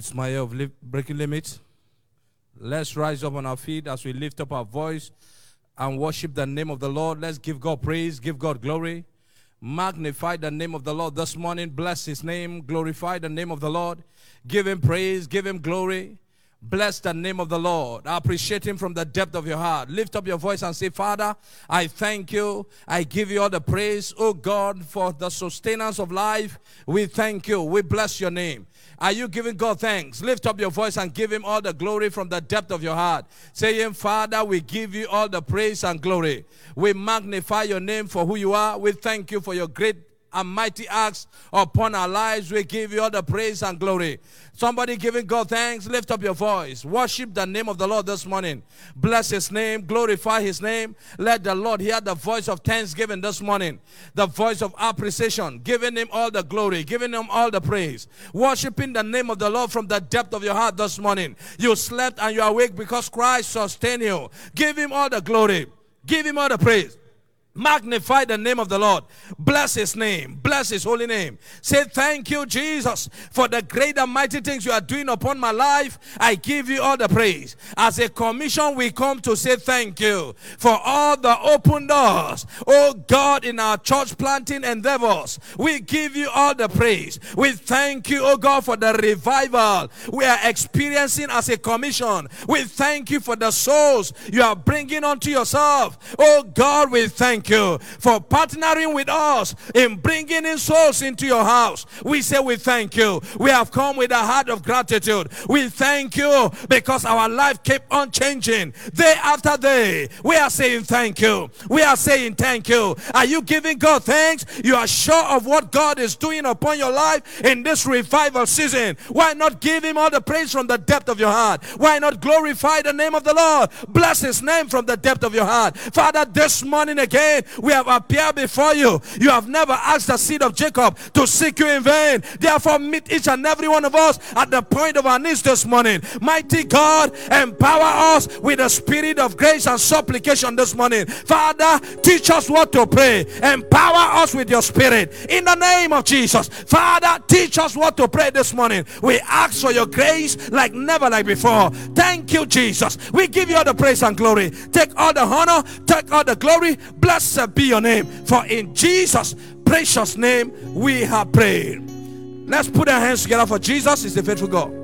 It's my year of li- breaking limits. Let's rise up on our feet as we lift up our voice and worship the name of the Lord. Let's give God praise, give God glory. Magnify the name of the Lord this morning. Bless his name. Glorify the name of the Lord. Give him praise, give him glory. Bless the name of the Lord. I appreciate him from the depth of your heart. Lift up your voice and say, Father, I thank you. I give you all the praise, oh God, for the sustenance of life. We thank you. We bless your name. Are you giving God thanks? Lift up your voice and give him all the glory from the depth of your heart. Saying, Father, we give you all the praise and glory. We magnify your name for who you are. We thank you for your great and mighty acts upon our lives. We give you all the praise and glory. Somebody giving God thanks, lift up your voice. Worship the name of the Lord this morning. Bless his name, glorify his name. Let the Lord hear the voice of thanksgiving this morning, the voice of appreciation, giving him all the glory, giving him all the praise. Worshiping the name of the Lord from the depth of your heart this morning. You slept and you are awake because Christ sustained you. Give him all the glory, give him all the praise. Magnify the name of the Lord. Bless his name. Bless his holy name. Say, Thank you, Jesus, for the great and mighty things you are doing upon my life. I give you all the praise. As a commission, we come to say thank you for all the open doors. Oh God, in our church planting endeavors, we give you all the praise. We thank you, oh God, for the revival we are experiencing as a commission. We thank you for the souls you are bringing unto yourself. Oh God, we thank you for partnering with us in bringing in souls into your house. We say we thank you. We have come with a heart of gratitude. We thank you because our life kept on changing day after day. We are saying thank you. We are saying thank you. Are you giving God thanks? You are sure of what God is doing upon your life in this revival season. Why not give Him all the praise from the depth of your heart? Why not glorify the name of the Lord? Bless His name from the depth of your heart. Father, this morning again, we have appeared before you. You have never asked the seed of Jacob to seek you in vain. Therefore, meet each and every one of us at the point of our needs this morning. Mighty God, empower us with the spirit of grace and supplication this morning. Father, teach us what to pray. Empower us with your spirit in the name of Jesus. Father, teach us what to pray this morning. We ask for your grace like never like before. Thank you, Jesus. We give you all the praise and glory. Take all the honor, take all the glory. Blessed be your name. For in Jesus' precious name we have prayed. Let's put our hands together for Jesus is the faithful God.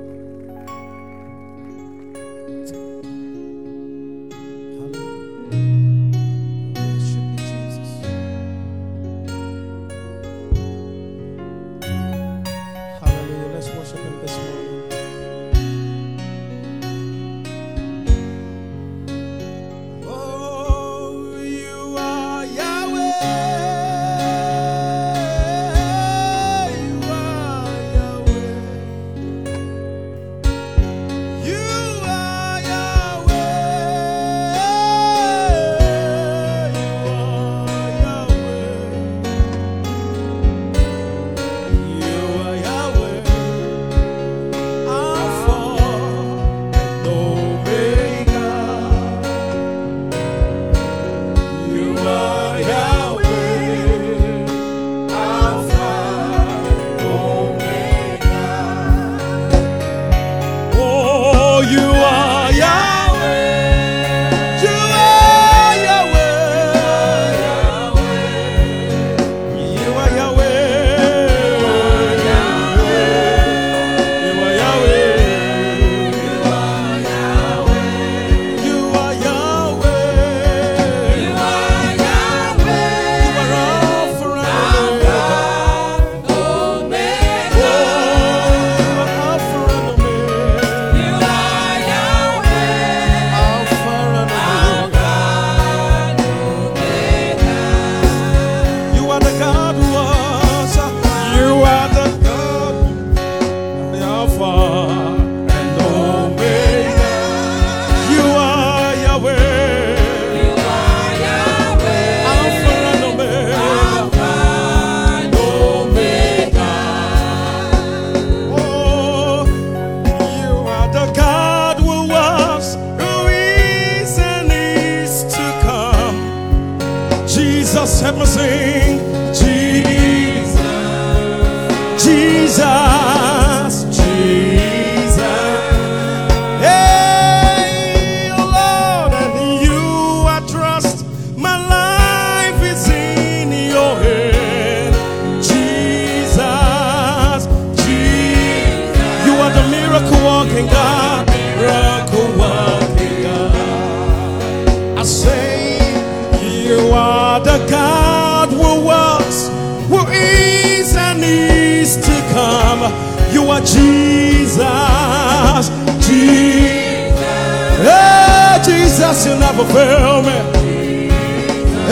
Me.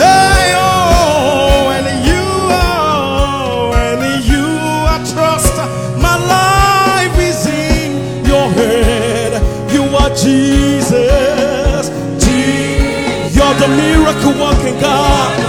Hey, oh, and you are, and you I trust. My life is in your. You are Jesus. Je- You're the miracle working God.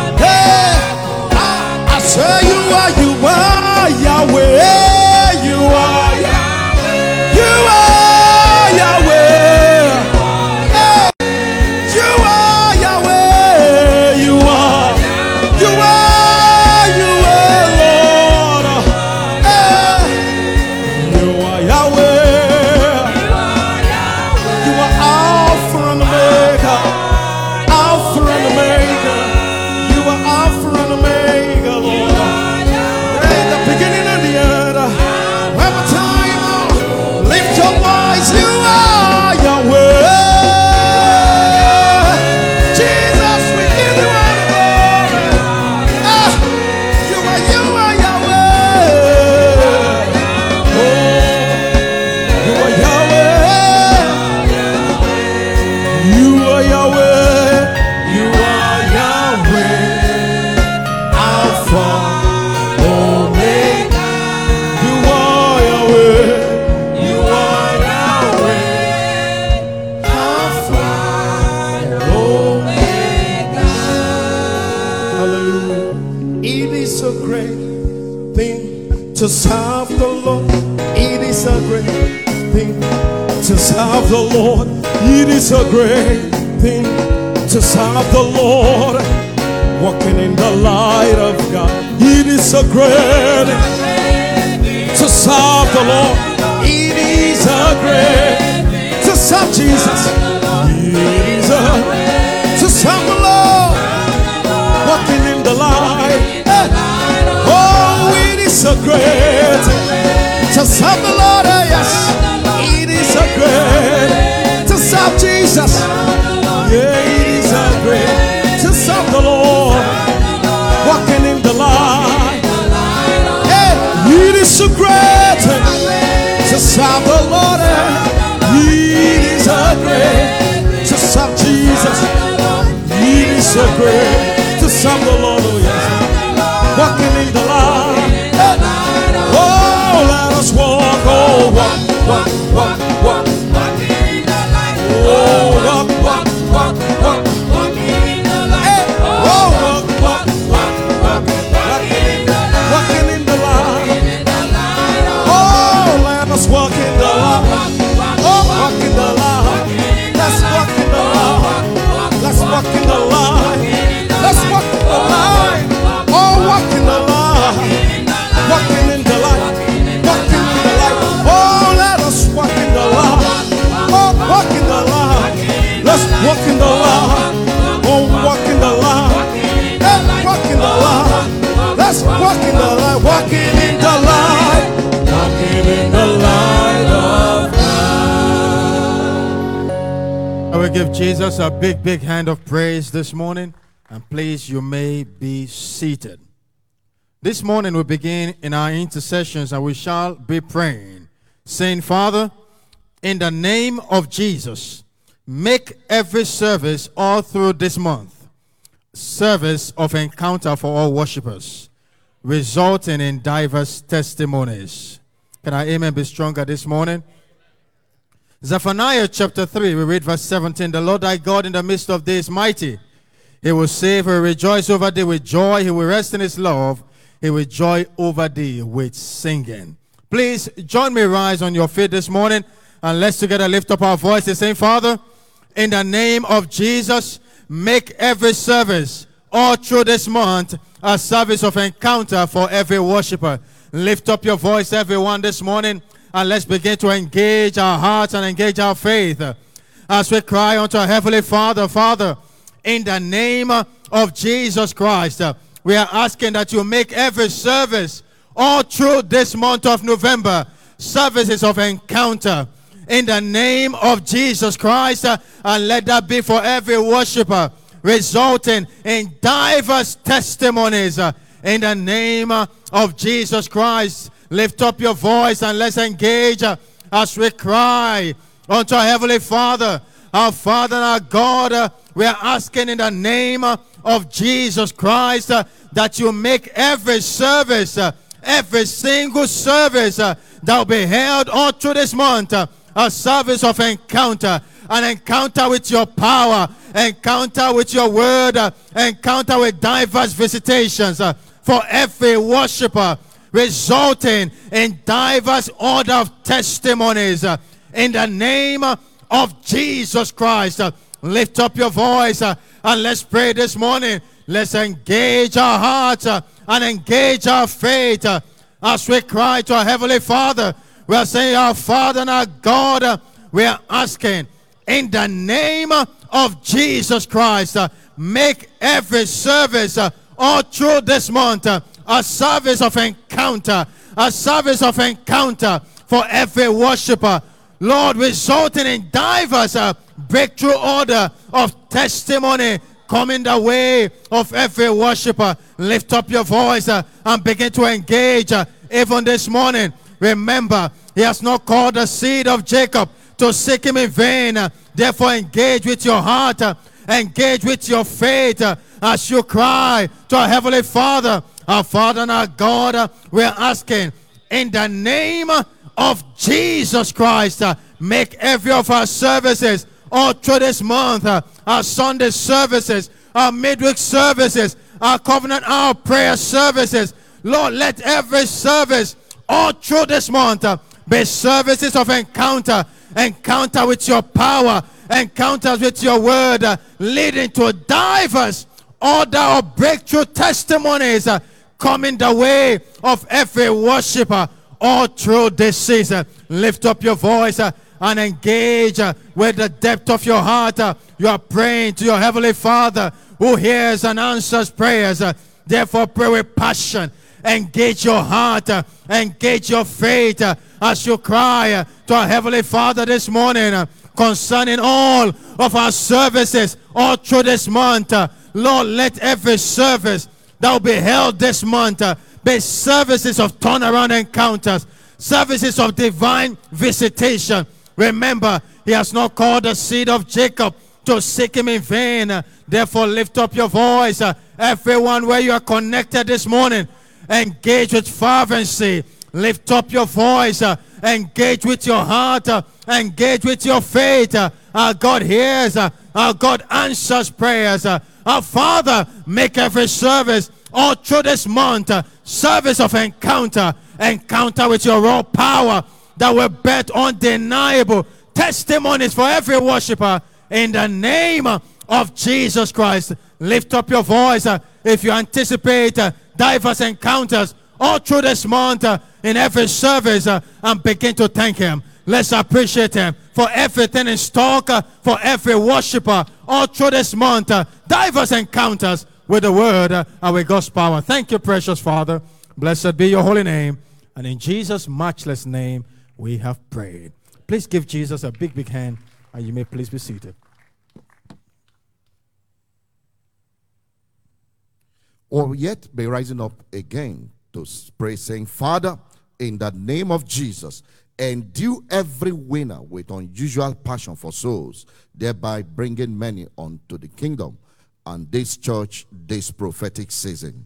It is a great thing to serve the Lord. Walking in the light of God. It is a great thing to serve the Lord. It is a great so great give Jesus a big, big hand of praise this morning. And please, you may be seated. This morning we begin in our intercessions and we shall be praying, saying, Father, in the name of Jesus, make every service all through this month service of encounter for all worshippers, resulting in diverse testimonies. Can I amen be stronger this morning? Zephaniah chapter 3, we read verse 17. The Lord thy God in the midst of thee is mighty. He will save, he will rejoice over thee with joy, he will rest in his love, he will joy over thee with singing. Please join me rise on your feet this morning and let's together lift up our voices saying, Father, in the name of Jesus, make every service all through this month a service of encounter for every worshiper. Lift up your voice, everyone, this morning, and let's begin to engage our hearts and engage our faith as we cry unto our Heavenly Father, Father, in the name of Jesus Christ, we are asking that you make every service all through this month of November services of encounter. in the name of Jesus Christ. and let that be for every worshiper, resulting in diverse testimonies in the name of Jesus Christ. Lift up your voice and let's engage uh, as we cry unto our Heavenly Father. Our Father and our God, uh, we are asking in the name uh, of Jesus Christ that you make every service, every single service that will be held all through this month, a service of encounter, an encounter with your power, encounter with your word, encounter with diverse visitations for every worshiper, resulting in diverse order of testimonies in the name of Jesus Christ. Lift up your voice and let's pray this morning. Let's engage our hearts and engage our faith as we cry to our Heavenly Father. We are saying, Our Father and our God, we are asking in the name of Jesus Christ, make every service uh, all through this month a service of encounter, a service of encounter for every worshiper. Lord, resulting in diverse uh, breakthrough order of testimony coming the way of every worshiper. Lift up your voice uh, and begin to engage uh, even this morning. Remember, he has not called the seed of Jacob to seek him in vain. Uh, Therefore, engage with your heart, uh, engage with your faith uh, as you cry to our Heavenly Father. Our Father and our God, uh, we are asking in the name of Jesus Christ, uh, make every of our services all through this month, uh, our Sunday services, our midweek services, our covenant hour prayer services. Lord, let every service all through this month be services of encounter, encounter with your power, encounters with your word, leading to diverse order of breakthrough testimonies coming the way of every worshiper all through this season. Lift up your voice uh, and engage uh, with the depth of your heart. uh, you are praying to your heavenly Father who hears and answers prayers. therefore, pray with passion. Engage your heart, engage your faith as you cry to our heavenly Father this morning concerning all of our services all through this month. Lord, let every service that will be held this month uh, be services of turnaround encounters, services of divine visitation. Remember, he has not called the seed of Jacob to seek him in vain. Uh, Therefore, lift up your voice. uh, Everyone where you are connected this morning, engage with fervency. Lift up your voice. uh, Engage with your heart. uh, Engage with your faith. uh, Our God hears. uh, Our God answers prayers. Our Father, make every service all through this month service of encounter. Encounter with your raw power that will bet undeniable testimonies for every worshiper in the name of Jesus Christ. Lift up your voice if you anticipate diverse encounters all through this month in every service uh, and begin to thank Him. Let's appreciate Him for everything in stock uh, for every worshiper all through this month. uh, diverse encounters with the Word uh, and with God's power. Thank you, precious Father. Blessed be your holy name. And in Jesus' matchless name, we have prayed. Please give Jesus a big, big hand, and you may please be seated. or yet be rising up again to pray, saying, Father, in the name of Jesus, endue every winner with unusual passion for souls, thereby bringing many unto the kingdom and this church this prophetic season.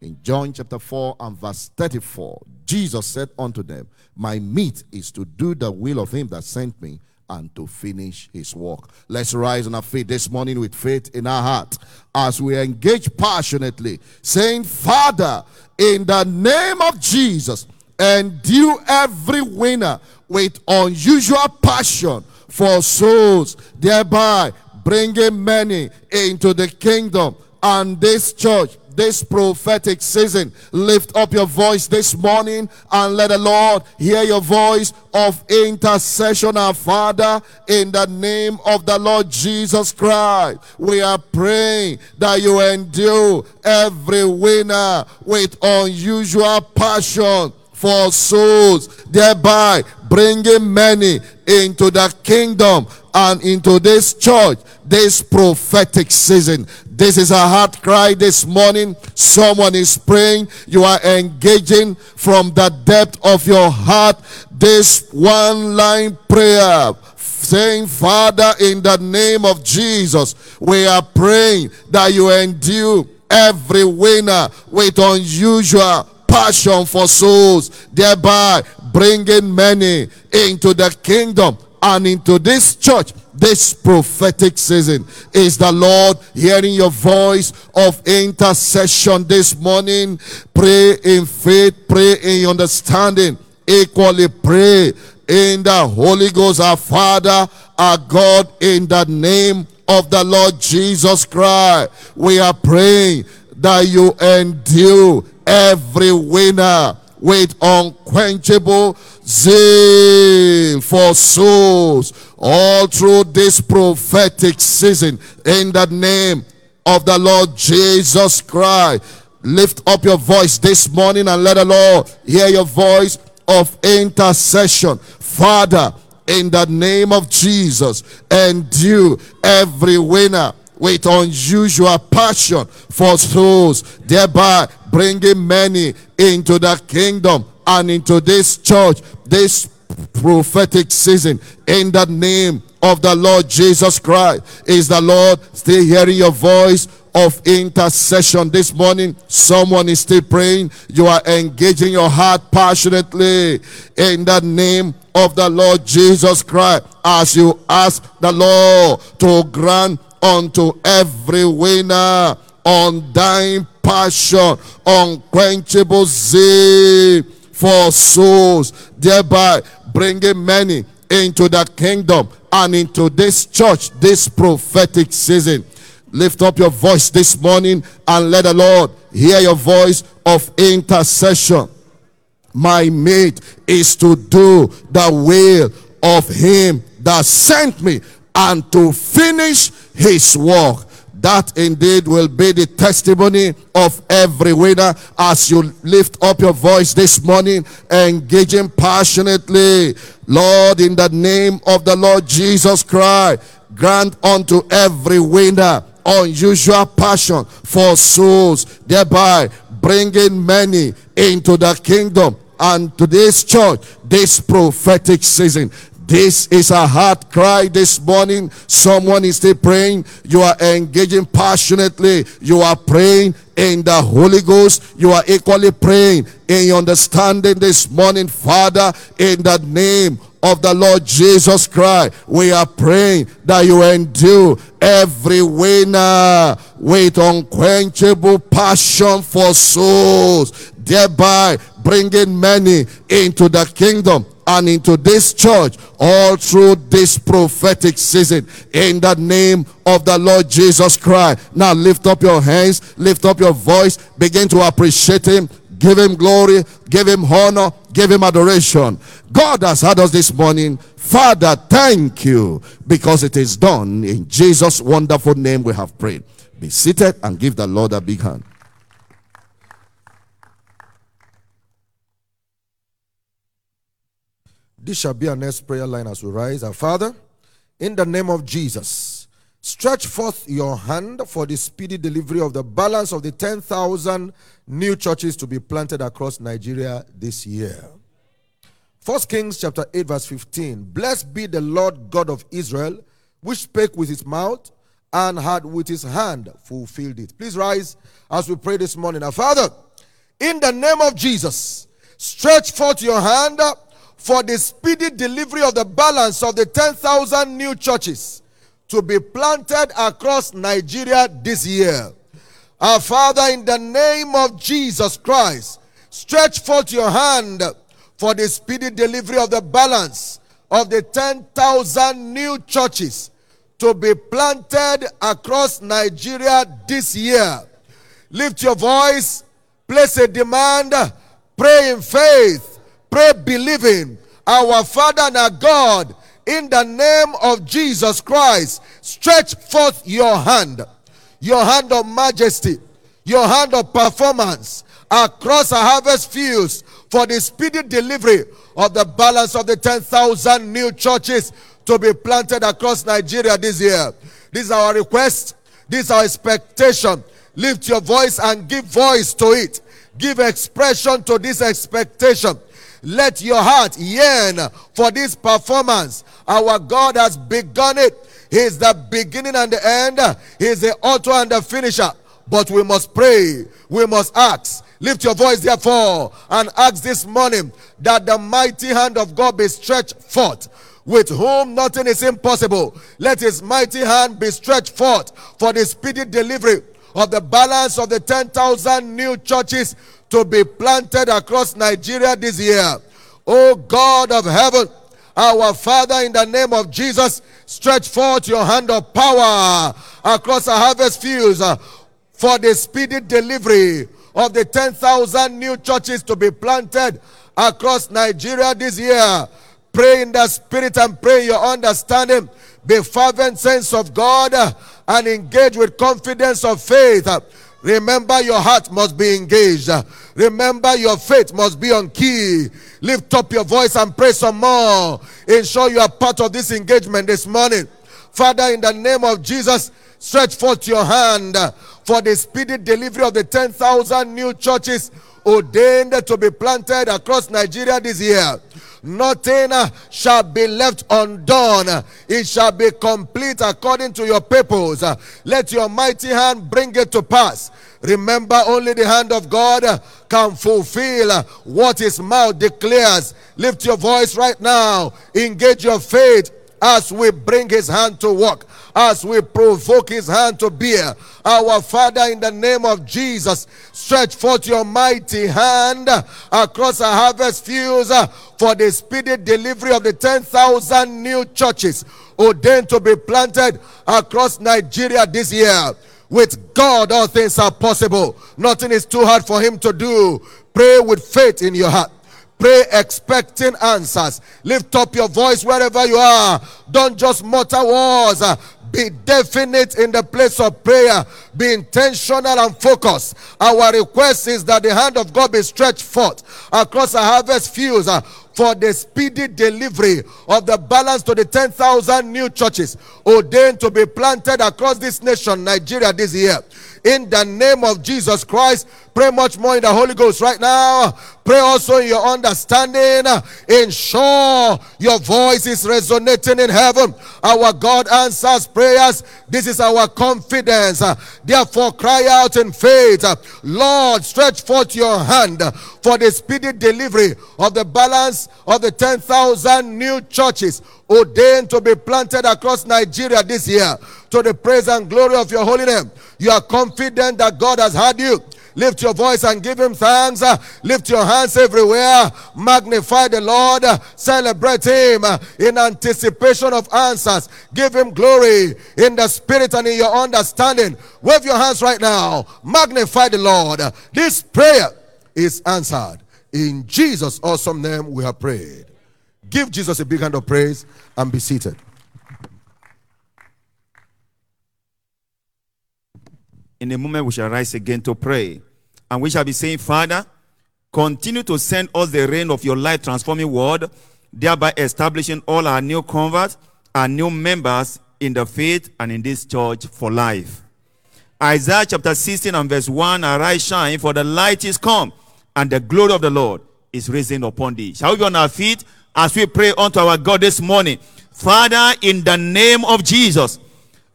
In John chapter 4 and verse 34, Jesus said unto them, My meat is to do the will of him that sent me and to finish his work. Let's rise on our feet this morning with faith in our heart as we engage passionately, saying, Father, in the name of Jesus, endue every winner with unusual passion for souls, thereby bringing many into the kingdom and this church this prophetic season. Lift up your voice this morning and let the Lord hear your voice of intercession, our Father, in the name of the Lord Jesus Christ. We are praying that you endure every winner with unusual passion for souls, thereby bringing many into the kingdom and into this church, this prophetic season. This is a heart cry this morning. Someone is praying. You are engaging from the depth of your heart this one line prayer saying, Father, in the name of Jesus, we are praying that you endure every winner with unusual passion for souls, thereby bringing many into the kingdom and into this church. This prophetic season is the lord hearing your voice of intercession this morning. Pray in faith pray in understanding. Equally pray in the holy ghost our father our god in the name of the lord jesus christ. We are praying that you endure every winner with unquenchable zeal for souls all through this prophetic season in the name of the Lord Jesus Christ. Lift up your voice this morning and let the Lord hear your voice of intercession. Father, in the name of Jesus, endue every winner with unusual passion for souls, thereby bringing many into the kingdom and into this church, this prophetic season. In the name of the Lord Jesus Christ, is the Lord still hearing your voice? Of intercession this morning, someone is still praying. You are engaging your heart passionately in the name of the Lord Jesus Christ as you ask the Lord to grant unto every winner undying passion, unquenchable zeal for souls, thereby bringing many into the kingdom and into this church this prophetic season. Lift up your voice this morning and let the Lord hear your voice of intercession. My mate is to do the will of him that sent me and to finish his work. That indeed will be the testimony of every winner as you lift up your voice this morning, engaging passionately. Lord, in the name of the Lord Jesus Christ, grant unto every winner unusual passion for souls, thereby bringing many into the kingdom and to this church this prophetic season. This is a heart cry this morning. Someone is still praying. You are engaging passionately. You are praying in the Holy Ghost. You are equally praying in understanding this morning, Father, in the name of the Lord Jesus Christ. We are praying that you endure every winner with unquenchable passion for souls, thereby bringing many into the kingdom and into this church all through this prophetic season in the name of the Lord Jesus Christ. Now lift up your hands, lift up your voice, begin to appreciate Him, give Him glory, give Him honor, give Him adoration. God has had us this morning. Father, thank you because it is done. In Jesus' wonderful name we have prayed. Be seated and give the Lord a big hand. This shall be our next prayer line as we rise. Our Father, in the name of Jesus, stretch forth your hand for the speedy delivery of the balance of the 10,000 new churches to be planted across Nigeria this year. First Kings chapter 8 verse 15. Blessed be the Lord God of Israel, which spake with his mouth and had with his hand fulfilled it. Please rise as we pray this morning. Our Father, in the name of Jesus, stretch forth your hand for the speedy delivery of the balance of the 10,000 new churches to be planted across Nigeria this year. Our Father, in the name of Jesus Christ, stretch forth your hand for the speedy delivery of the balance of the 10,000 new churches to be planted across Nigeria this year. Lift your voice, place a demand, pray in faith pray believing. Our Father and our God, in the name of Jesus Christ, stretch forth your hand, your hand of majesty, your hand of performance across our harvest fields for the speedy delivery of the balance of the 10,000 new churches to be planted across Nigeria this year. This is our request. This is our expectation. Lift your voice and give voice to it. Give expression to this expectation. Let your heart yearn for this performance. Our God has begun it. He is the beginning and the end. He is the author and the finisher. But we must pray. We must ask. Lift your voice, therefore, and ask this morning that the mighty hand of God be stretched forth with whom nothing is impossible. Let his mighty hand be stretched forth for the speedy delivery of the balance of the 10,000 new churches to be planted across Nigeria this year. O God of heaven, our Father, in the name of Jesus, stretch forth your hand of power across our harvest fields uh, for the speedy delivery of the 10,000 new churches to be planted across Nigeria this year. Pray in the spirit and pray your understanding. Be fervent sense of God uh, and engage with confidence of faith. Remember, your heart must be engaged. Remember, your faith must be on key. Lift up your voice and pray some more. Ensure you are part of this engagement this morning. Father, in the name of Jesus, stretch forth your hand for the speedy delivery of the 10,000 new churches ordained to be planted across Nigeria this year. Nothing uh, shall be left undone. It shall be complete according to your purpose. Let your mighty hand bring it to pass. Remember, only the hand of God can fulfill what his mouth declares. Lift your voice right now. Engage your faith as we bring his hand to work as we provoke his hand to bear. Our Father, in the name of Jesus, stretch forth your mighty hand across our harvest fields for the speedy delivery of the 10,000 new churches ordained to be planted across Nigeria this year. With God, all things are possible. Nothing is too hard for Him to do. Pray with faith in your heart. Pray expecting answers. Lift up your voice wherever you are. Don't just mutter words. Be definite in the place of prayer. Be intentional and focused. Our request is that the hand of God be stretched forth across our harvest fields uh, for the speedy delivery of the balance to the 10,000 new churches ordained to be planted across this nation, Nigeria, this year. In the name of Jesus Christ, pray much more in the Holy Ghost right now. Pray also in your understanding. Ensure your voice is resonating in heaven. Our God answers prayers. This is our confidence. Therefore, cry out in faith. Lord, stretch forth your hand for the speedy delivery of the balance of the 10,000 new churches ordained to be planted across Nigeria this year to the praise and glory of your holy name. You are confident that God has heard you. Lift your voice and give him thanks. Lift your hands everywhere. Magnify the Lord. Celebrate him in anticipation of answers. Give him glory in the spirit and in your understanding. Wave your hands right now. Magnify the Lord. This prayer is answered. In Jesus' awesome name, we have prayed. Give Jesus a big hand of praise and be seated. In a moment, we shall rise again to pray. And we shall be saying, Father, continue to send us the rain of your life transforming word, thereby establishing all our new converts and new members in the faith and in this church for life. Isaiah chapter 16 and verse 1 Arise, shine, for the light is come, and the glory of the Lord is risen upon thee. Shall we be on our feet as we pray unto our God this morning? Father, in the name of Jesus,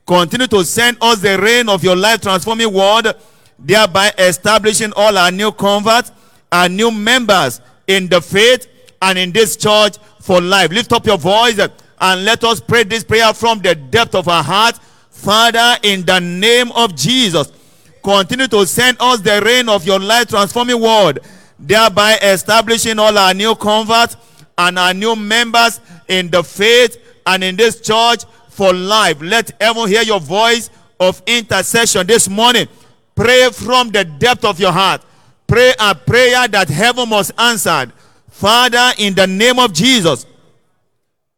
Continue to send us the rain of your life transforming word, thereby establishing all our new converts our new members in the faith and in this church for life. Lift up your voice and let us pray this prayer from the depth of our heart. Father, in the name of Jesus, continue to send us the rain of your life transforming word, thereby establishing all our new converts and our new members in the faith and in this church for life. Let everyone hear your voice of intercession this morning. Pray from the depth of your heart. Pray a prayer that heaven must answer. Father, in the name of Jesus,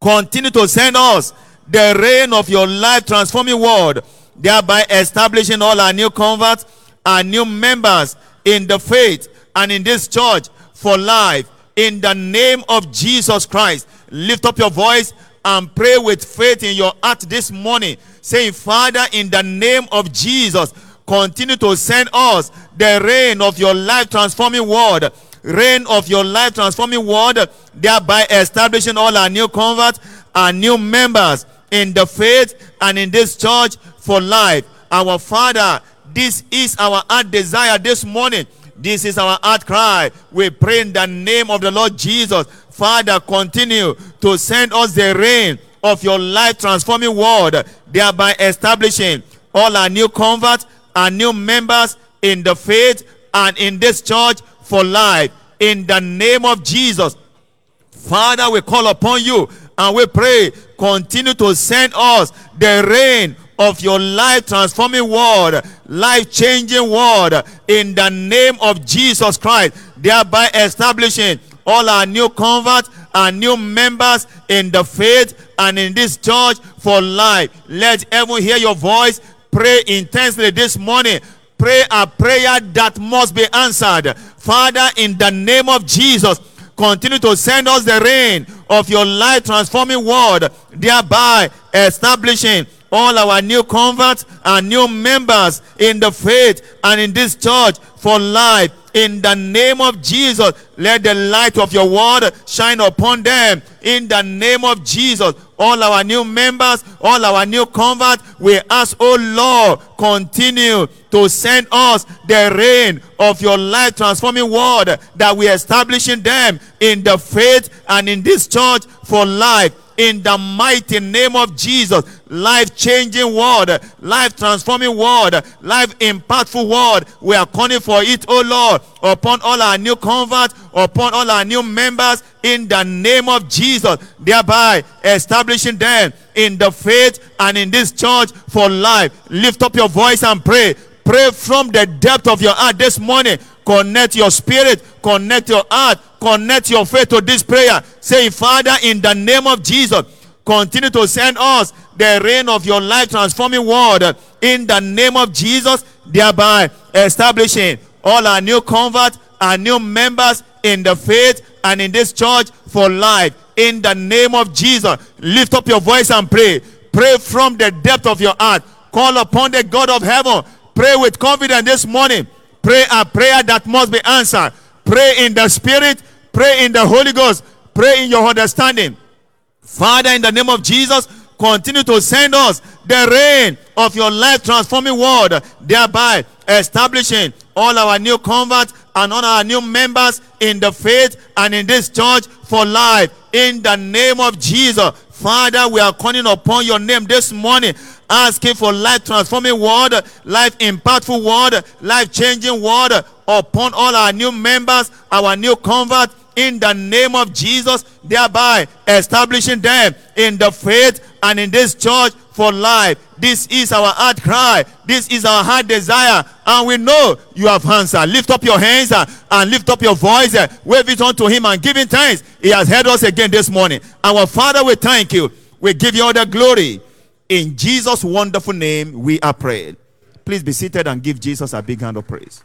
continue to send us the rain of your life transforming word, thereby establishing all our new converts and new members in the faith and in this church for life in the name of Jesus Christ. Lift up your voice and pray with faith in your heart this morning, saying, Father, in the name of Jesus, continue to send us the rain of your life transforming word. Rain of your life transforming word, thereby establishing all our new converts and new members in the faith and in this church for life. Our Father, this is our heart desire this morning. This is our heart cry. We pray in the name of the Lord Jesus. Father, continue to send us the rain of your life transforming word, thereby establishing all our new converts and new members in the faith and in this church for life. In the name of Jesus. Father, we call upon you and we pray, continue to send us the rain of your life transforming word, life changing word in the name of Jesus Christ, thereby establishing all our new converts and new members in the faith and in this church for life. Let everyone hear your voice. Pray intensely this morning. Pray a prayer that must be answered. Father, in the name of Jesus, continue to send us the rain of your life transforming word, thereby establishing all our new converts and new members in the faith and in this church for life. In the name of Jesus, let the light of your word shine upon them. In the name of Jesus, all our new members, all our new converts, we ask, oh Lord, continue to send us the rain of your life transforming word that we establish in them in the faith and in this church for life in the mighty name of Jesus. Life changing word, life transforming word, life impactful word. We are calling for it, oh Lord, upon all our new converts, upon all our new members in the name of Jesus, thereby establishing them in the faith and in this church for life. Lift up your voice and pray. Pray from the depth of your heart this morning. Connect your spirit, connect your heart, connect your faith to this prayer. Say, Father, in the name of Jesus, continue to send us the rain of your life transforming word in the name of Jesus, thereby establishing all our new converts our new members in the faith and in this church for life. In the name of Jesus, lift up your voice and pray. Pray from the depth of your heart. Call upon the God of heaven. Pray with confidence this morning. Pray a prayer that must be answered. Pray in the Spirit. Pray in the Holy Ghost. Pray in your understanding. Father, in the name of Jesus, continue to send us the rain of your life transforming word, thereby establishing all our new converts and all our new members in the faith and in this church for life. In the name of Jesus, Father, we are calling upon your name this morning, asking for life transforming word, life impactful word, life changing word upon all our new members, our new converts, in the name of Jesus, thereby establishing them in the faith and in this church for life. This is our heart cry. This is our heart desire. And we know you have answered. Lift up your hands uh, and lift up your voice. uh, Wave it unto him and give him thanks. He has heard us again this morning. Our Father, we thank you. We give you all the glory. In Jesus' wonderful name, we are prayed. Please be seated and give Jesus a big hand of praise.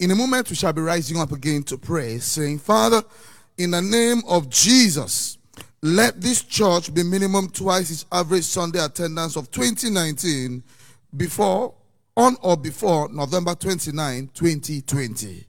In a moment, we shall be rising up again to pray, saying, Father, in the name of Jesus, let this church be minimum twice its average Sunday attendance of 2019 before, on or before November 29, 2020.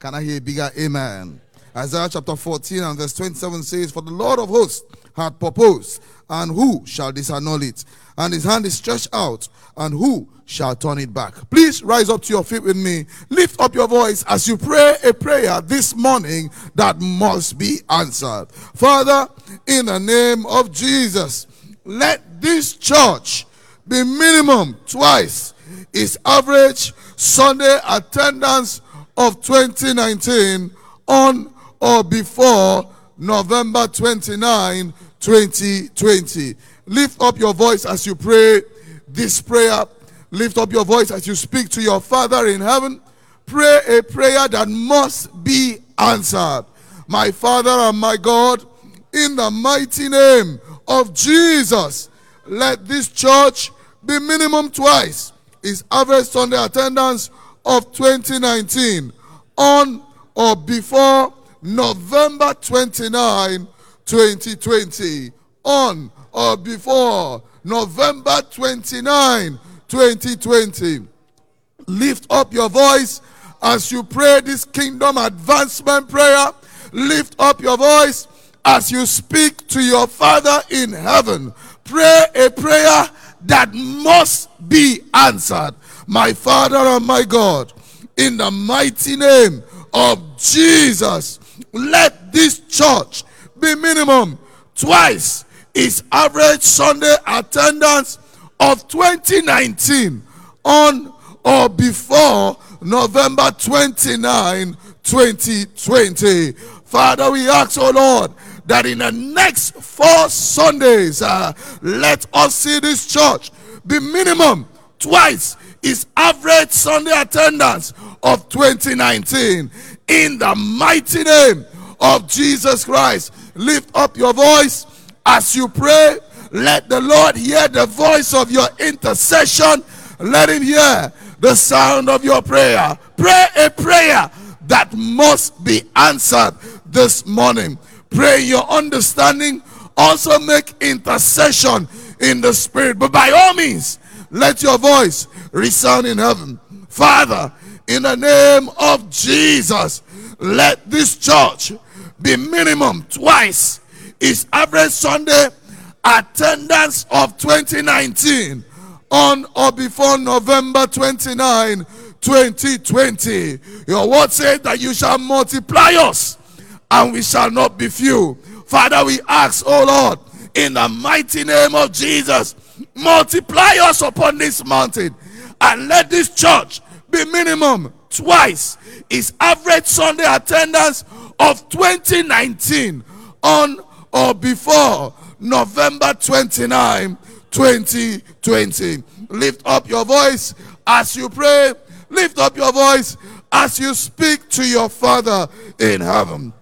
Can I hear a bigger amen? Isaiah chapter 14 and verse 27 says, For the Lord of hosts had proposed, and who shall disannul it? And his hand is stretched out, and who shall turn it back? Please rise up to your feet with me. Lift up your voice as you pray a prayer this morning that must be answered. Father, in the name of Jesus, let this church be minimum twice its average Sunday attendance of 2019 on or before November 29, 2020. Lift up your voice as you pray this prayer. Lift up your voice as you speak to your Father in heaven. Pray a prayer that must be answered. My Father and my God, in the mighty name of Jesus, let this church be minimum twice is average Sunday attendance of 2019 on or before November 29, 2020. On or before November 29, 2020. Lift up your voice as you pray this kingdom advancement prayer. Lift up your voice as you speak to your Father in heaven. Pray a prayer that must be answered. My Father and my God, in the mighty name of Jesus, let this church be minimum twice its average Sunday attendance of 2019 on or before November 29, 2020. Father, we ask, oh Lord, that in the next four Sundays, uh, let us see this church be minimum twice its average Sunday attendance of 2019. In the mighty name of Jesus Christ, lift up your voice as you pray. Let the Lord hear the voice of your intercession. Let him hear the sound of your prayer. Pray a prayer that must be answered this morning. Pray your understanding. Also make intercession in the spirit. But by all means, let your voice resound in heaven. Father, in the name of Jesus, let this church be minimum twice is average Sunday attendance of 2019 on or before November 29, 2020. Your word says that you shall multiply us and we shall not be few. Father, we ask, oh Lord, in the mighty name of Jesus, multiply us upon this mountain and let this church be minimum twice its average Sunday attendance of 2019 on or before November 29, 2020. Lift up your voice as you pray. Lift up your voice as you speak to your Father in heaven.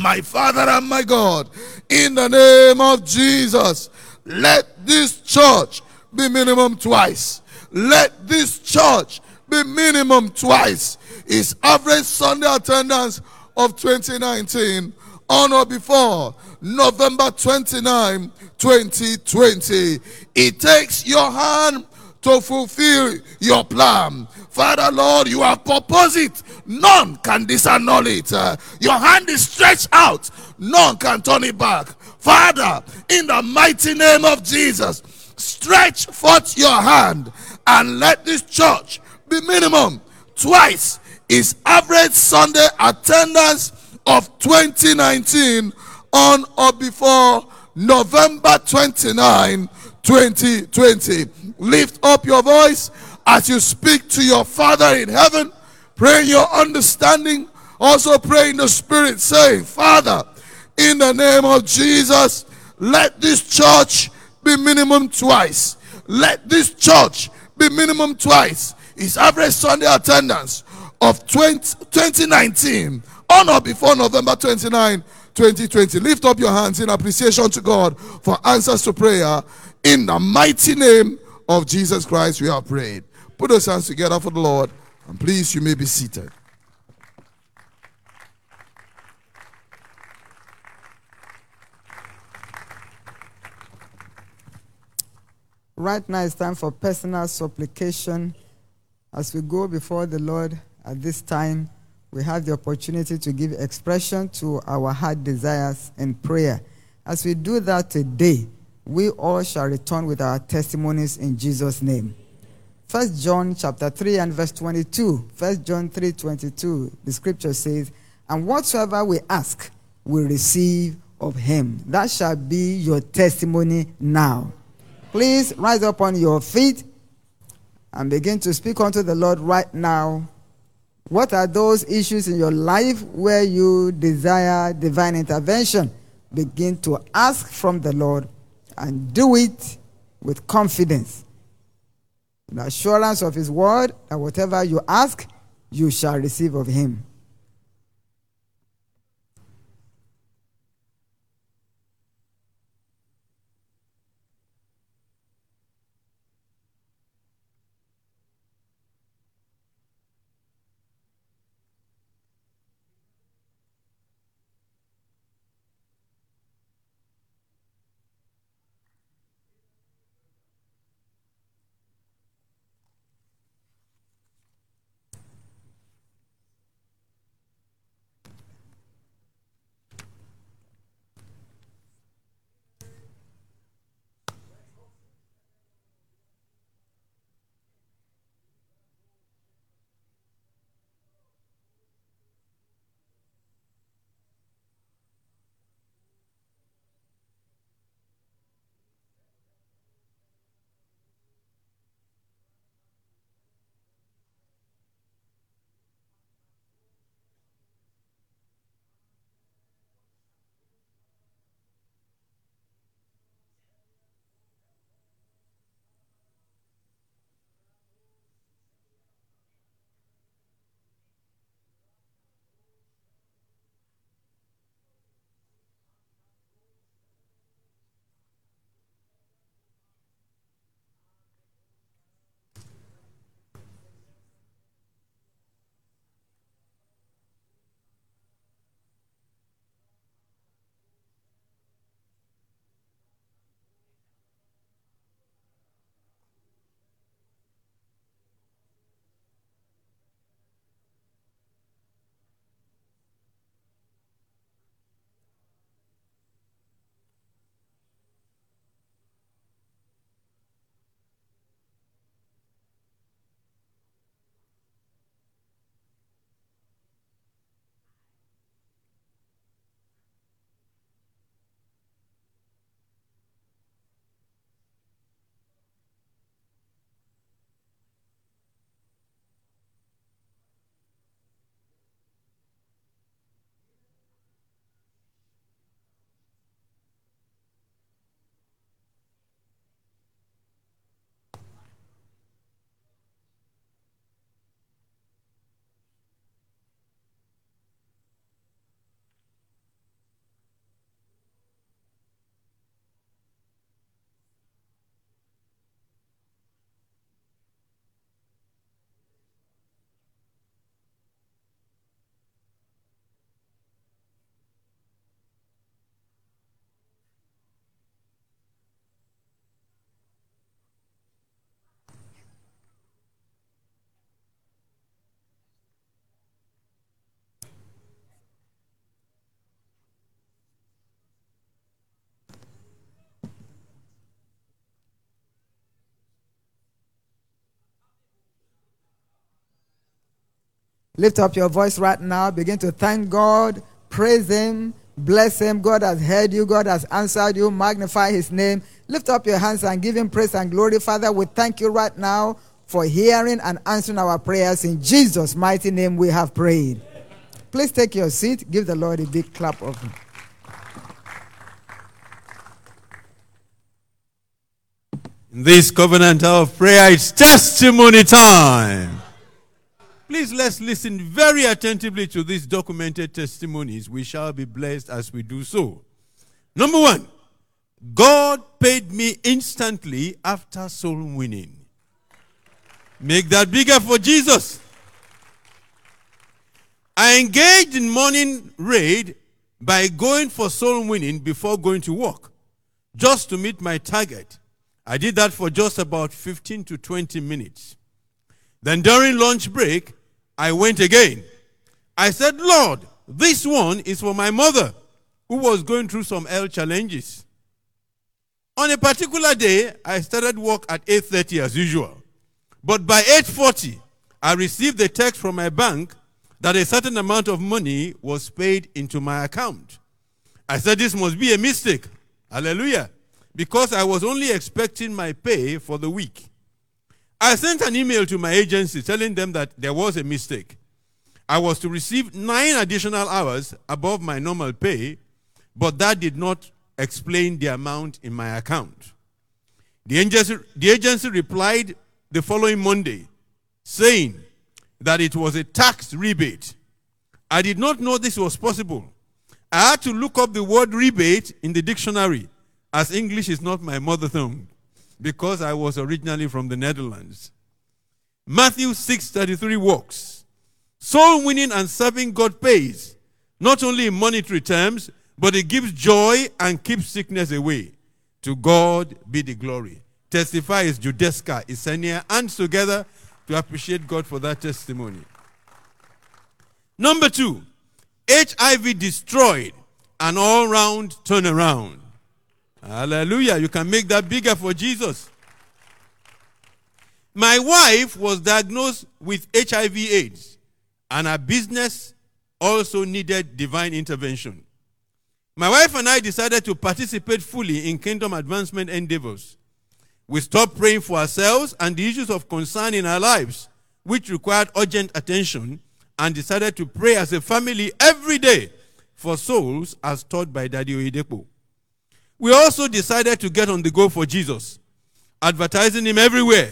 My Father and my God, in the name of Jesus, let this church be minimum twice. Let this church be minimum twice. Its average Sunday attendance of 2019 on or before November 29, 2020. It takes your hand to fulfill your plan. Father, Lord, you have proposed it. None can disannul it. Uh, your hand is stretched out. None can turn it back. Father, in the mighty name of Jesus, stretch forth your hand and let this church be minimum twice its average Sunday attendance of 2019 on or before November 29, 2020. Lift up your voice as you speak to your Father in heaven. Pray in your understanding. Also pray in the Spirit, saying, Father, in the name of Jesus, let this church be minimum twice. Let this church be minimum twice. Its average Sunday attendance of 20, 2019 on or before November 29, 2020. Lift up your hands in appreciation to God for answers to prayer. In the mighty name of Jesus Christ, we have prayed. Put those hands together for the Lord, and please, you may be seated. Right now, it's time for personal supplication. As we go before the Lord at this time, we have the opportunity to give expression to our heart desires in prayer. As we do that today, we all shall return with our testimonies in Jesus' name. First John chapter 3 and verse 22. First John 3 22. The scripture says, And whatsoever we ask, we receive of him. That shall be your testimony now. Please rise up on your feet and begin to speak unto the Lord right now what are those issues in your life where you desire divine intervention? Begin to ask from the Lord and do it with confidence. The assurance of His word that whatever you ask, you shall receive of Him. Lift up your voice right now. Begin to thank God, praise Him, bless Him. God has heard you, God has answered you. Magnify His name. Lift up your hands and give Him praise and glory. Father, we thank you right now for hearing and answering our prayers. In Jesus' mighty name, we have prayed. Please take your seat. Give the Lord a big clap of In this covenant of prayer, it's testimony time. Please let's listen very attentively to these documented testimonies. We shall be blessed as we do so. Number one, God paid me instantly after soul winning. Make that bigger for Jesus. I engaged in morning raid by going for soul winning before going to work, just to meet my target. I did that for just about 15 to 20 minutes. Then during lunch break, I went again. I said, Lord, this one is for my mother who was going through some health challenges. On a particular day, I started work at 8:30 as usual. But by 8:40, I received a text from my bank that a certain amount of money was paid into my account. I said this must be a mistake. Hallelujah. Because I was only expecting my pay for the week. I sent an email to my agency telling them that there was a mistake. I was to receive nine additional hours above my normal pay, but that did not explain the amount in my account. The agency, the agency replied the following Monday saying that it was a tax rebate. I did not know this was possible. I had to look up the word rebate in the dictionary, as English is not my mother tongue, because I was originally from the Netherlands. Matthew 6:33 works. Soul winning and serving God pays, not only in monetary terms, but it gives joy and keeps sickness away. To God be the glory. Testify is Judeska, Isenia, and together to appreciate God for that testimony. Number two, HIV destroyed, an all round turnaround. Hallelujah. You can make that bigger for Jesus. My wife was diagnosed with HIV AIDS, and her business also needed divine intervention. My wife and I decided to participate fully in kingdom advancement endeavors. We stopped praying for ourselves and the issues of concern in our lives, which required urgent attention, and decided to pray as a family every day for souls as taught by Daddy Oyedepo. We also decided to get on the go for Jesus, advertising him everywhere,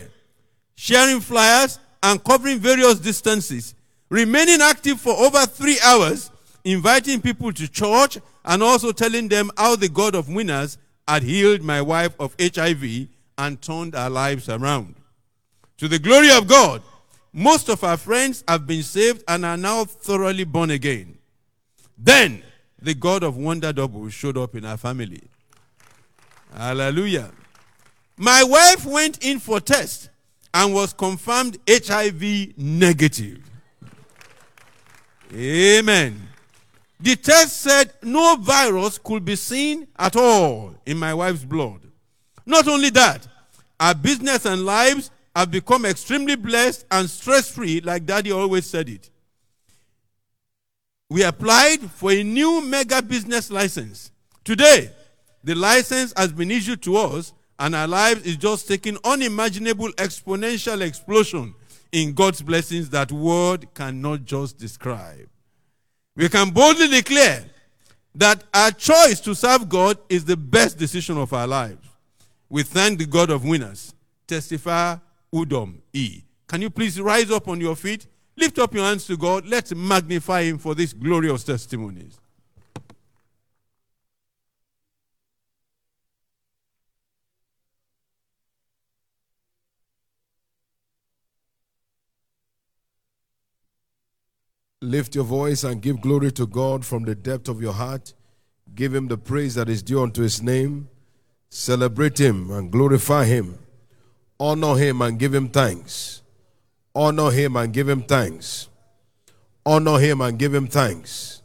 sharing flyers and covering various distances, remaining active for over three hours, inviting people to church and also telling them how the God of winners had healed my wife of HIV and turned our lives around. To the glory of God, most of our friends have been saved and are now thoroughly born again. Then the God of Wonder Double showed up in our family. Hallelujah. My wife went in for test and was confirmed HIV negative. Amen. The test said no virus could be seen at all in my wife's blood. Not only that, our business and lives have become extremely blessed and stress free, like Daddy always said it. We applied for a new mega business license. Today, the license has been issued to us, and our lives is just taking unimaginable exponential explosion in God's blessings that word cannot just describe. We can boldly declare that our choice to serve God is the best decision of our lives. We thank the God of winners. Testify Udom E. Can you please rise up on your feet? Lift up your hands to God. Let's magnify Him for these glorious testimonies. Lift your voice and give glory to God from the depth of your heart. Give him the praise that is due unto his name. Celebrate him and glorify him. Honor him and give him thanks. Honor him and give him thanks. Honor him and give him thanks.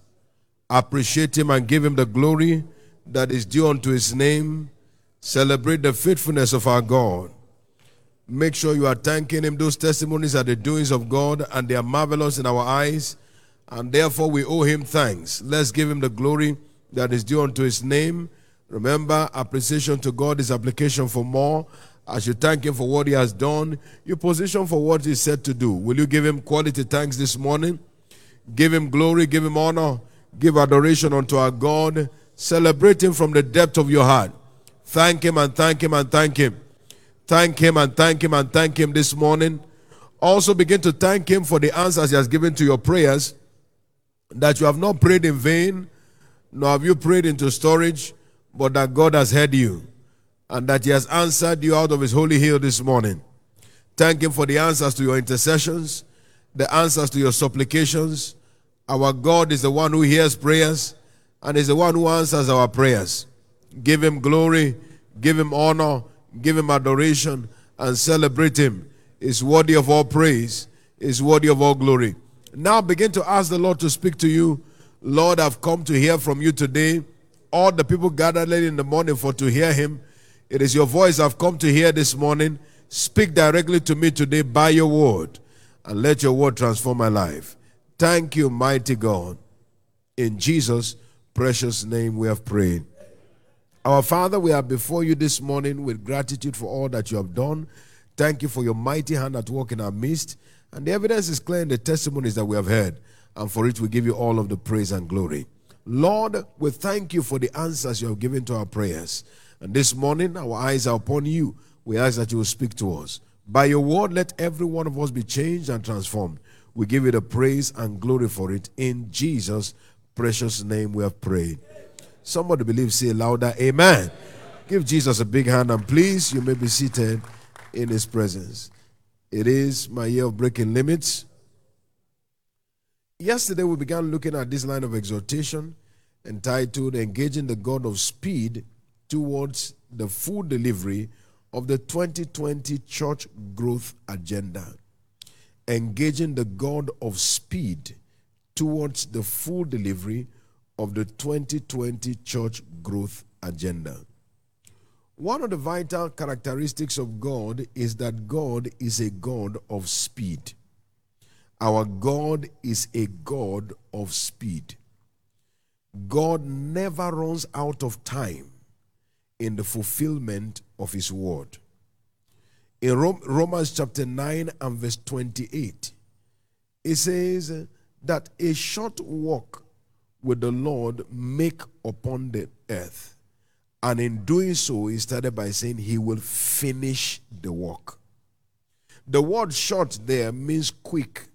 Appreciate him and give him the glory that is due unto his name. Celebrate the faithfulness of our God. Make sure you are thanking Him. Those testimonies are the doings of God and they are marvelous in our eyes. And therefore, we owe Him thanks. Let's give Him the glory that is due unto His name. Remember, appreciation to God is application for more. As you thank Him for what He has done, you position for what He said to do. Will you give Him quality thanks this morning? Give Him glory, give Him honor, give adoration unto our God. Celebrate Him from the depth of your heart. Thank Him and thank Him and thank Him. Thank Him and thank Him and thank Him this morning. Also begin to thank Him for the answers He has given to your prayers. That you have not prayed in vain, nor have you prayed into storage, but that God has heard you and that He has answered you out of His holy hill this morning. Thank Him for the answers to your intercessions, the answers to your supplications. Our God is the one who hears prayers and is the one who answers our prayers. Give Him glory, give Him honor, give Him adoration, and celebrate Him. Is worthy of all praise, is worthy of all glory. Now begin to ask the Lord to speak to you. Lord, I've come to hear from you today. All the people gathered late in the morning for to hear Him. It is your voice I've come to hear this morning. Speak directly to me today by your word and let your word transform my life. Thank you, mighty God. In Jesus' precious name we have prayed. Our Father, we are before you this morning with gratitude for all that you have done. Thank you for your mighty hand at work in our midst. And the evidence is clear in the testimonies that we have heard. And for it, we give you all of the praise and glory. Lord, we thank you for the answers you have given to our prayers. And this morning, our eyes are upon you. We ask that you will speak to us. By your word, let every one of us be changed and transformed. We give you the praise and glory for it. In Jesus' precious name, we have prayed. Somebody believe, say louder, Amen. Give Jesus a big hand and please, you may be seated in his presence. It is my year of breaking limits. Yesterday, we began looking at this line of exhortation entitled Engaging the God of Speed towards the full delivery of the 2020 church growth agenda. Engaging the God of speed towards the full delivery of the 2020 church growth agenda. One of the vital characteristics of God is that God is a God of speed. Our God is a God of speed. God never runs out of time in the fulfillment of his word. In Romans chapter 9 and verse 28, it says that a short walk with the Lord make upon the earth. And in doing so, he started by saying he will finish the work. The word short there means quick.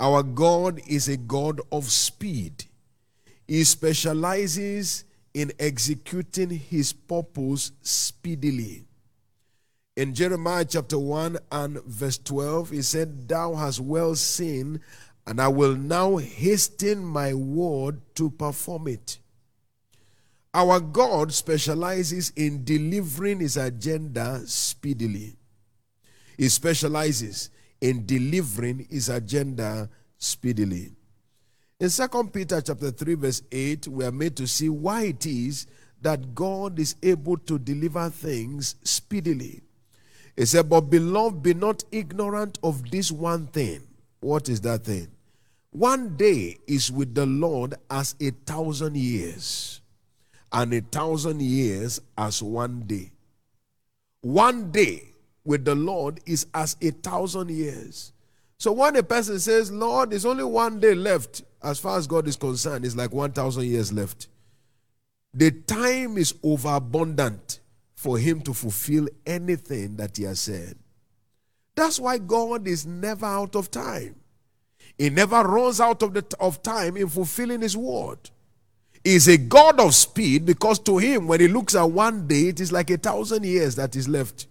Our God is a God of speed. He specializes in executing his purpose speedily. In Jeremiah chapter 1 and verse 12, he said, Thou hast well seen, and I will now hasten my word to perform it. Our God specializes in delivering his agenda speedily. He specializes in delivering his agenda speedily. In 2 Peter chapter 3 verse 8, we are made to see why it is that God is able to deliver things speedily. He said, But beloved, be not ignorant of this one thing. What is that thing? One day is with the Lord as a thousand years, and a thousand years as one day. One day with the Lord is as a thousand years. So when a person says, Lord, there's only one day left, as far as God is concerned, it's like 1,000 years left. The time is overabundant for him to fulfill anything that he has said. That's why God is never out of time. He never runs out of, the, of time in fulfilling his word. He's a God of speed because to him, when he looks at one day, it is like a thousand years that is left.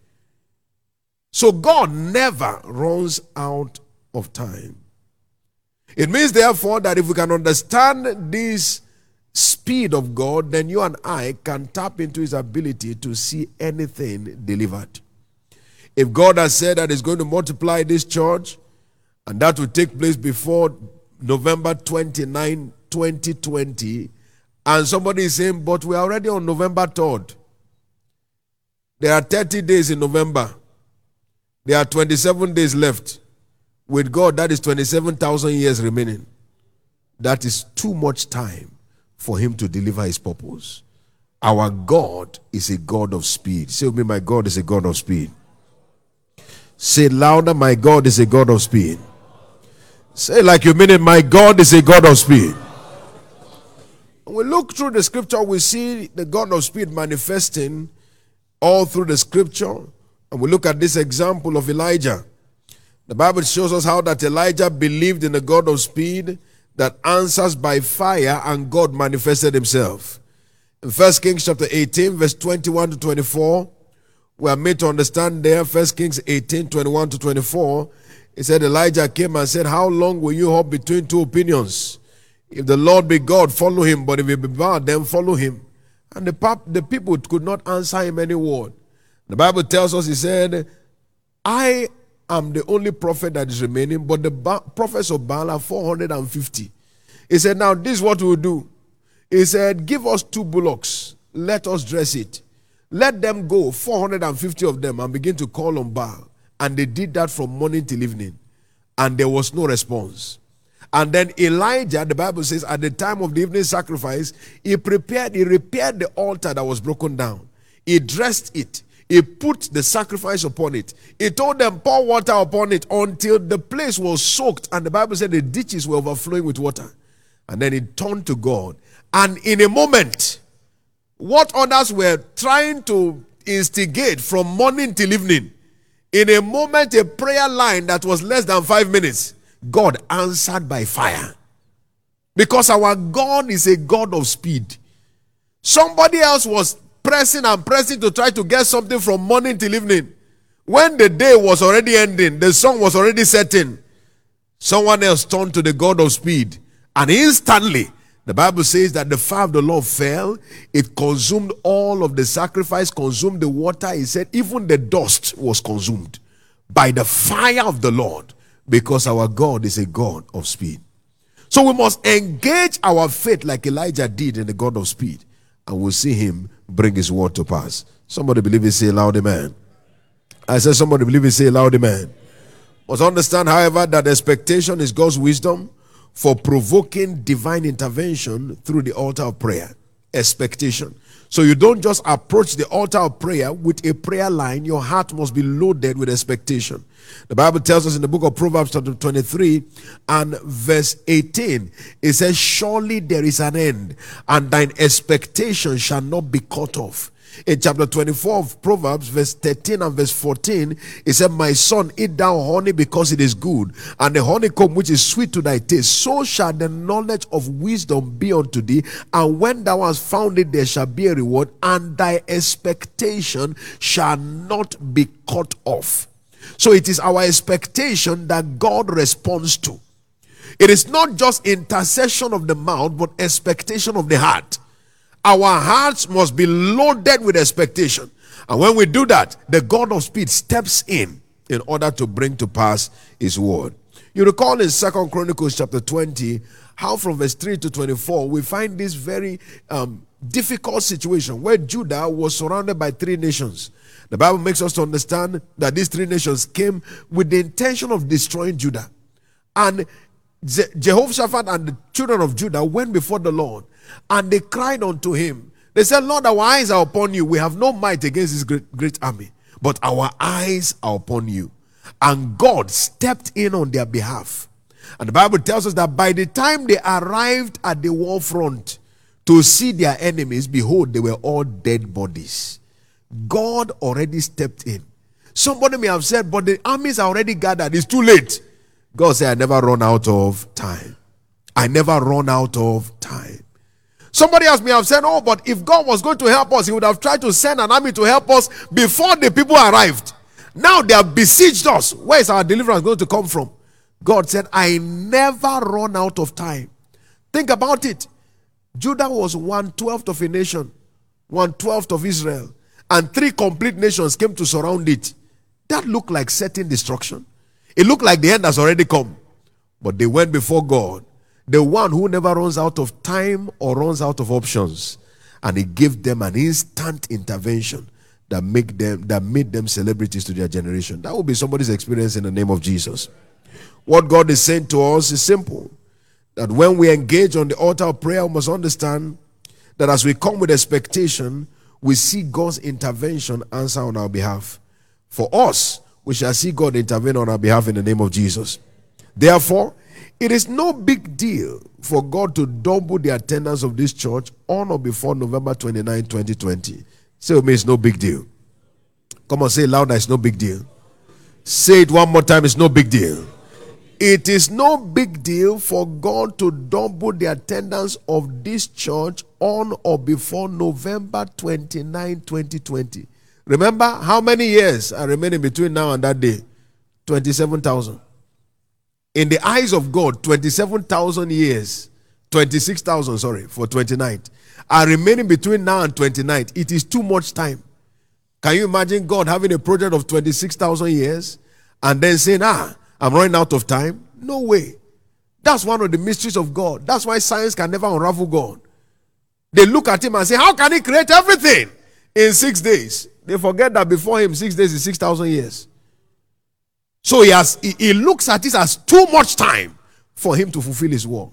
So God never runs out of time. It means, therefore, that if we can understand this speed of God, then you and I can tap into His ability to see anything delivered. If God has said that He's going to multiply this church, and that will take place before November 29, 2020, and somebody is saying, but we're already on November 3rd. There are 30 days in November. There are 27 days left. With God, that is 27,000 years remaining. That is too much time for him to deliver his purpose. Our God is a God of speed. Say with me, my God is a God of speed. Say louder, my God is a God of speed. Say like you mean it, my God is a God of speed. When we look through the scripture, we see the God of speed manifesting all through the scripture. And we look at this example of Elijah. The Bible shows us how that Elijah believed in the God of speed that answers by fire and God manifested himself. In 1 Kings chapter 18, verse 21 to 24, we are made to understand there, 1 Kings 18, 21 to 24. He said, Elijah came and said, How long will you hop between two opinions? If the Lord be God, follow him, but if he be bad, then follow him. And the, pap- the people could not answer him any word. The Bible tells us, he said, I am the only prophet that is remaining, but the ba- prophets of Baal are 450. He said, Now this is what we'll do. He said, Give us two bullocks, let us dress it. Let them go, 450 of them, and begin to call on Baal. And they did that from morning till evening. And there was no response. And then Elijah, the Bible says, at the time of the evening sacrifice, he prepared, he repaired the altar that was broken down. He dressed it. He put the sacrifice upon it. He told them, pour water upon it until the place was soaked. And the Bible said the ditches were overflowing with water. And then he turned to God. And in a moment, what others were trying to instigate from morning till evening, in a moment, a prayer line that was less than five minutes, God answered by fire. Because our God is a God of speed. Somebody else was pressing and pressing to try to get something from morning till evening. When the day was already ending, the sun was already setting, someone else turned to the God of speed. And instantly, the Bible says that the fire of the Lord fell. It consumed all of the sacrifice, consumed the water. He said, even the dust was consumed by the fire of the Lord because our God is a God of speed. So we must engage our faith like Elijah did in the God of speed, and we'll see him bring his word to pass. Somebody believe it, say loud amen. I said, somebody believe it, say loud amen. Must understand, however, that expectation is God's wisdom for provoking divine intervention through the altar of prayer. Expectation. So you don't just approach the altar of prayer with a prayer line, your heart must be loaded with expectation. The Bible tells us in the book of Proverbs, chapter 23 and verse 18, it says, Surely there is an end, and thine expectation shall not be cut off. In chapter 24 of Proverbs, verse 13 and verse 14, it said, My son, eat thou honey because it is good, and the honeycomb which is sweet to thy taste. So shall the knowledge of wisdom be unto thee, and when thou hast found it, there shall be a reward, and thy expectation shall not be cut off. So it is our expectation that God responds to. It is not just intercession of the mouth, but expectation of the heart. Our hearts must be loaded with expectation. And when we do that, the God of speed steps in in order to bring to pass his word. You recall in Second Chronicles chapter 20, how from verse 3 to 24, we find this very um, difficult situation where Judah was surrounded by three nations. The Bible makes us to understand that these three nations came with the intention of destroying Judah. And Je- Jehoshaphat and the children of Judah went before the Lord and they cried unto him. They said, Lord, our eyes are upon you. We have no might against this great, great army, but our eyes are upon you. And God stepped in on their behalf. And the Bible tells us that by the time they arrived at the war front to see their enemies, behold, they were all dead bodies. God already stepped in. Somebody may have said, but the armies are already gathered. It's too late. God said, I never run out of time. I never run out of time. Somebody else may have said, Oh, but if God was going to help us, He would have tried to send an army to help us before the people arrived. Now they have besieged us. Where is our deliverance going to come from? God said, I never run out of time. Think about it. Judah was one twelfth of a nation, one twelfth of Israel, and three complete nations came to surround it. That looked like certain destruction. It looked like the end has already come. But they went before God, the one who never runs out of time or runs out of options. And he gave them an instant intervention. that make them that made them celebrities to their generation. That will be somebody's experience in the name of Jesus. What God is saying to us is simple. That when we engage on the altar of prayer, we must understand that as we come with expectation, we see God's intervention answer on our behalf. For us, we shall see God intervene on our behalf in the name of Jesus. Therefore, it is no big deal for God to double the attendance of this church on or before November 29, 2020. Say with me, it's no big deal. Come on, say it louder, it's no big deal. Say it one more time, it's no big deal. It is no big deal for God to double the attendance of this church on or before November 29, 2020. Remember how many years are remaining between now and that day? 27,000 in the eyes of God, 27,000 years, 26,000, sorry, for 29th, are remaining between now and 29th. It is too much time. Can you imagine God having a project of 26,000 years and then saying, ah, I'm running out of time? No way. That's one of the mysteries of God. That's why science can never unravel God. They look at him and say, How can he create everything in six days? They forget that before him, six days is 6,000 years. So he has he, he looks at this as too much time for him to fulfill his work.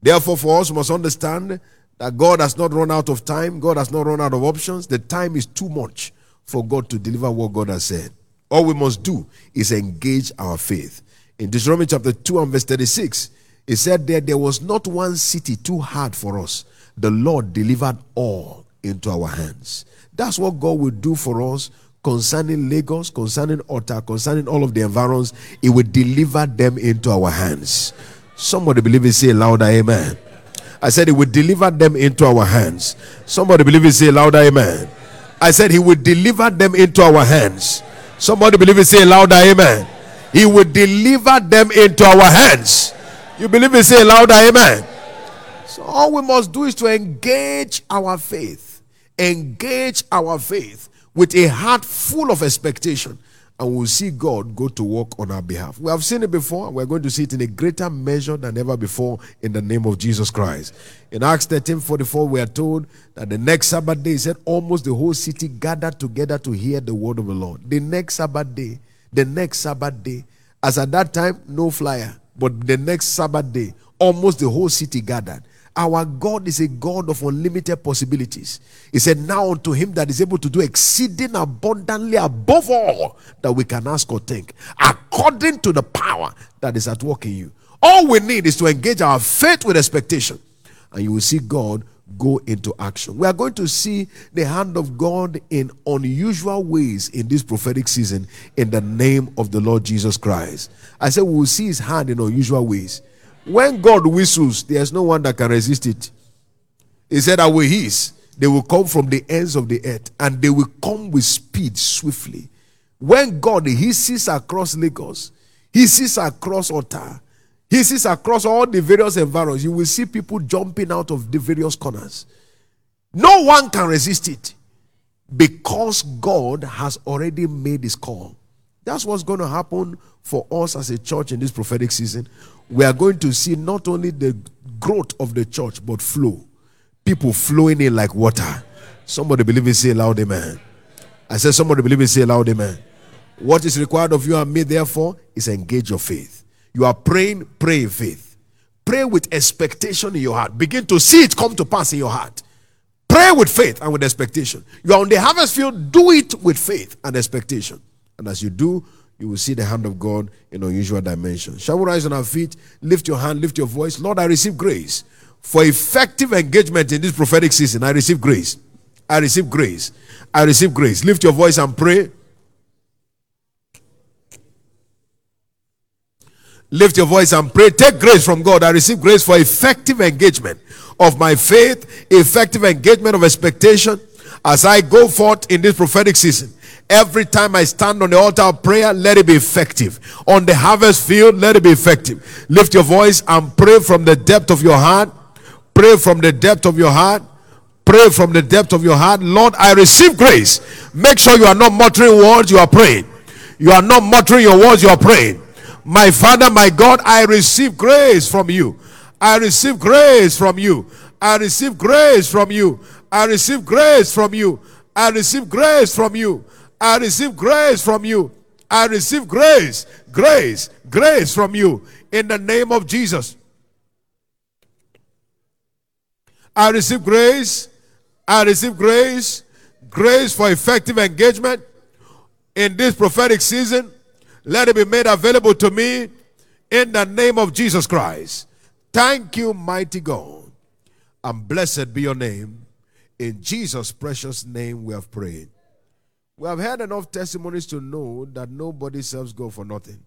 Therefore, for us, we must understand that God has not run out of time, God has not run out of options. The time is too much for God to deliver what God has said. All we must do is engage our faith. In Deuteronomy chapter 2 and verse 36, it said that there was not one city too hard for us. The Lord delivered all into our hands. That's what God will do for us concerning Lagos, concerning Otta, concerning all of the environs. He will deliver them into our hands. Somebody believe it, say louder, amen. I said he would deliver them into our hands. Somebody believe it, say louder, amen. I said he would deliver them into our hands. Somebody believe it, say louder, amen. He would deliver them into our hands. You believe it, say louder, amen. So all we must do is to engage our faith. Engage our faith with a heart full of expectation and we'll see God go to work on our behalf. We have seen it before, we're going to see it in a greater measure than ever before in the name of Jesus Christ. In Acts 13 44, we are told that the next Sabbath day, he said, almost the whole city gathered together to hear the word of the Lord. The next Sabbath day, the next Sabbath day, as at that time, no flyer, but the next Sabbath day, almost the whole city gathered. Our God is a God of unlimited possibilities. He said, Now unto him that is able to do exceeding abundantly above all that we can ask or think, according to the power that is at work in you. All we need is to engage our faith with expectation, and you will see God go into action. We are going to see the hand of God in unusual ways in this prophetic season in the name of the Lord Jesus Christ. I said we will see his hand in unusual ways. When God whistles, there's no one that can resist it. He said, I will hiss. They will come from the ends of the earth and they will come with speed swiftly. When God hisses across Lagos, he hisses across Otta, hisses across all the various environs, you will see people jumping out of the various corners. No one can resist it because God has already made his call. That's what's going to happen for us as a church in this prophetic season we are going to see not only the growth of the church, but flow. People flowing in like water. Somebody believe it, say loud amen. I said, somebody believe it, say loud amen. What is required of you and me, therefore, is engage your faith. You are praying, pray faith. Pray with expectation in your heart. Begin to see it come to pass in your heart. Pray with faith and with expectation. You are on the harvest field, do it with faith and expectation. And as you do, you will see the hand of God in unusual dimensions. Shall we rise on our feet? Lift your hand, lift your voice. Lord, I receive grace for effective engagement in this prophetic season. I receive grace. I receive grace. I receive grace. Lift your voice and pray. Lift your voice and pray. Take grace from God. I receive grace for effective engagement of my faith, effective engagement of expectation as I go forth in this prophetic season. Every time I stand on the altar of prayer, let it be effective. On the harvest field, let it be effective. Lift your voice and pray from the depth of your heart. Pray from the depth of your heart. Pray from the depth of your heart. Lord, I receive grace. Make sure you are not muttering words, you are praying. You are not muttering your words, you are praying. My Father, my God, I receive grace from you. I receive grace from you. I receive grace from you. I receive grace from you. I receive grace from you. I receive grace from you. I receive grace, grace, grace from you in the name of Jesus. I receive grace. I receive grace, grace for effective engagement in this prophetic season. Let it be made available to me in the name of Jesus Christ. Thank you, mighty God. And blessed be your name. In Jesus' precious name, we have prayed. We have heard enough testimonies to know that nobody serves God for nothing.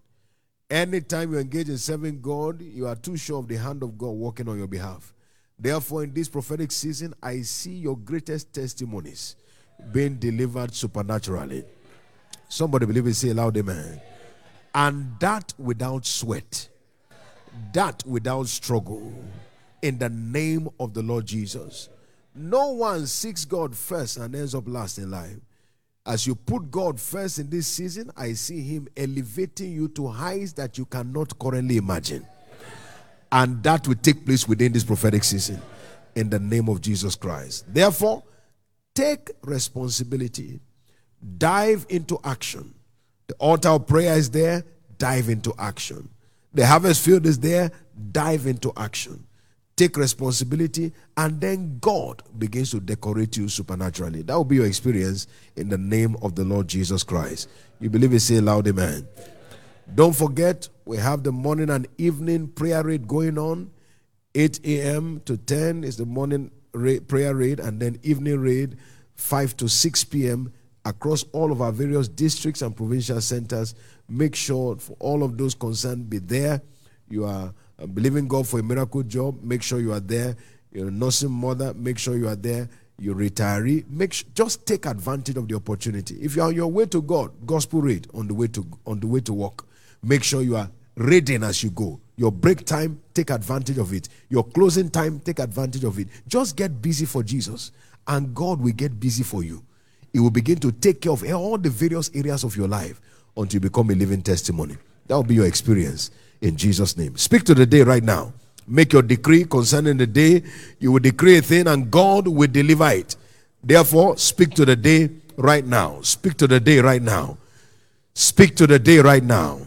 Anytime you engage in serving God, you are too sure of the hand of God working on your behalf. Therefore, in this prophetic season, I see your greatest testimonies being delivered supernaturally. Somebody believe it, say loud, amen. And that without sweat, that without struggle, in the name of the Lord Jesus. No one seeks God first and ends up last in life. As you put God first in this season, I see Him elevating you to heights that you cannot currently imagine. And that will take place within this prophetic season in the name of Jesus Christ. Therefore, take responsibility, dive into action. The altar of prayer is there, dive into action. The harvest field is there, dive into action take responsibility, and then God begins to decorate you supernaturally. That will be your experience in the name of the Lord Jesus Christ. You believe it? Say loud, amen. Don't forget, we have the morning and evening prayer raid going on. 8 a.m. to 10 is the morning prayer raid, and then evening raid 5 to 6 p.m. across all of our various districts and provincial centers. Make sure for all of those concerned be there. You are uh, believing God for a miracle job, make sure you are there. You're a nursing mother, make sure you are there. You're retiree, make sure, just take advantage of the opportunity. If you're on your way to God, gospel read on the way to on the way to work. Make sure you are reading as you go. Your break time, take advantage of it. Your closing time, take advantage of it. Just get busy for Jesus, and God will get busy for you. He will begin to take care of all the various areas of your life until you become a living testimony. That will be your experience in Jesus' name. Speak to the day right now. Make your decree concerning the day. You will decree a thing and God will deliver it. Therefore, speak to the day right now. Speak to the day right now. Speak to the day right now.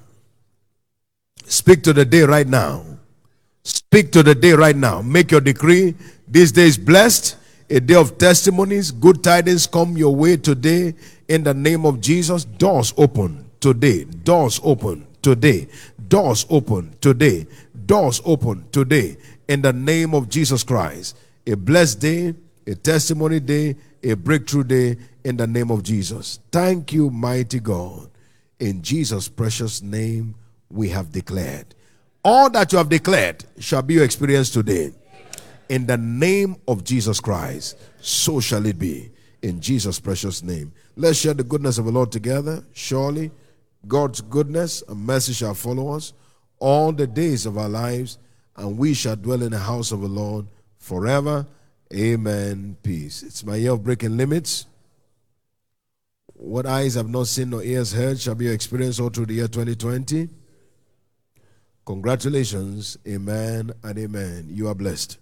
Speak to the day right now. Speak to the day right now. Make your decree. This day is blessed. A day of testimonies. Good tidings come your way today. In the name of Jesus, doors open today. Doors open today. Doors open today. Doors open today. In the name of Jesus Christ. A blessed day, a testimony day, a breakthrough day in the name of Jesus. Thank you, mighty God. In Jesus' precious name, we have declared. All that you have declared shall be your experience today. In the name of Jesus Christ, so shall it be. In Jesus' precious name. Let's share the goodness of the Lord together. Surely. God's goodness and mercy shall follow us all the days of our lives, and we shall dwell in the house of the Lord forever. Amen. Peace. It's my year of breaking limits. What eyes have not seen nor ears heard shall be your experience all through the year 2020. Congratulations. Amen and amen. You are blessed.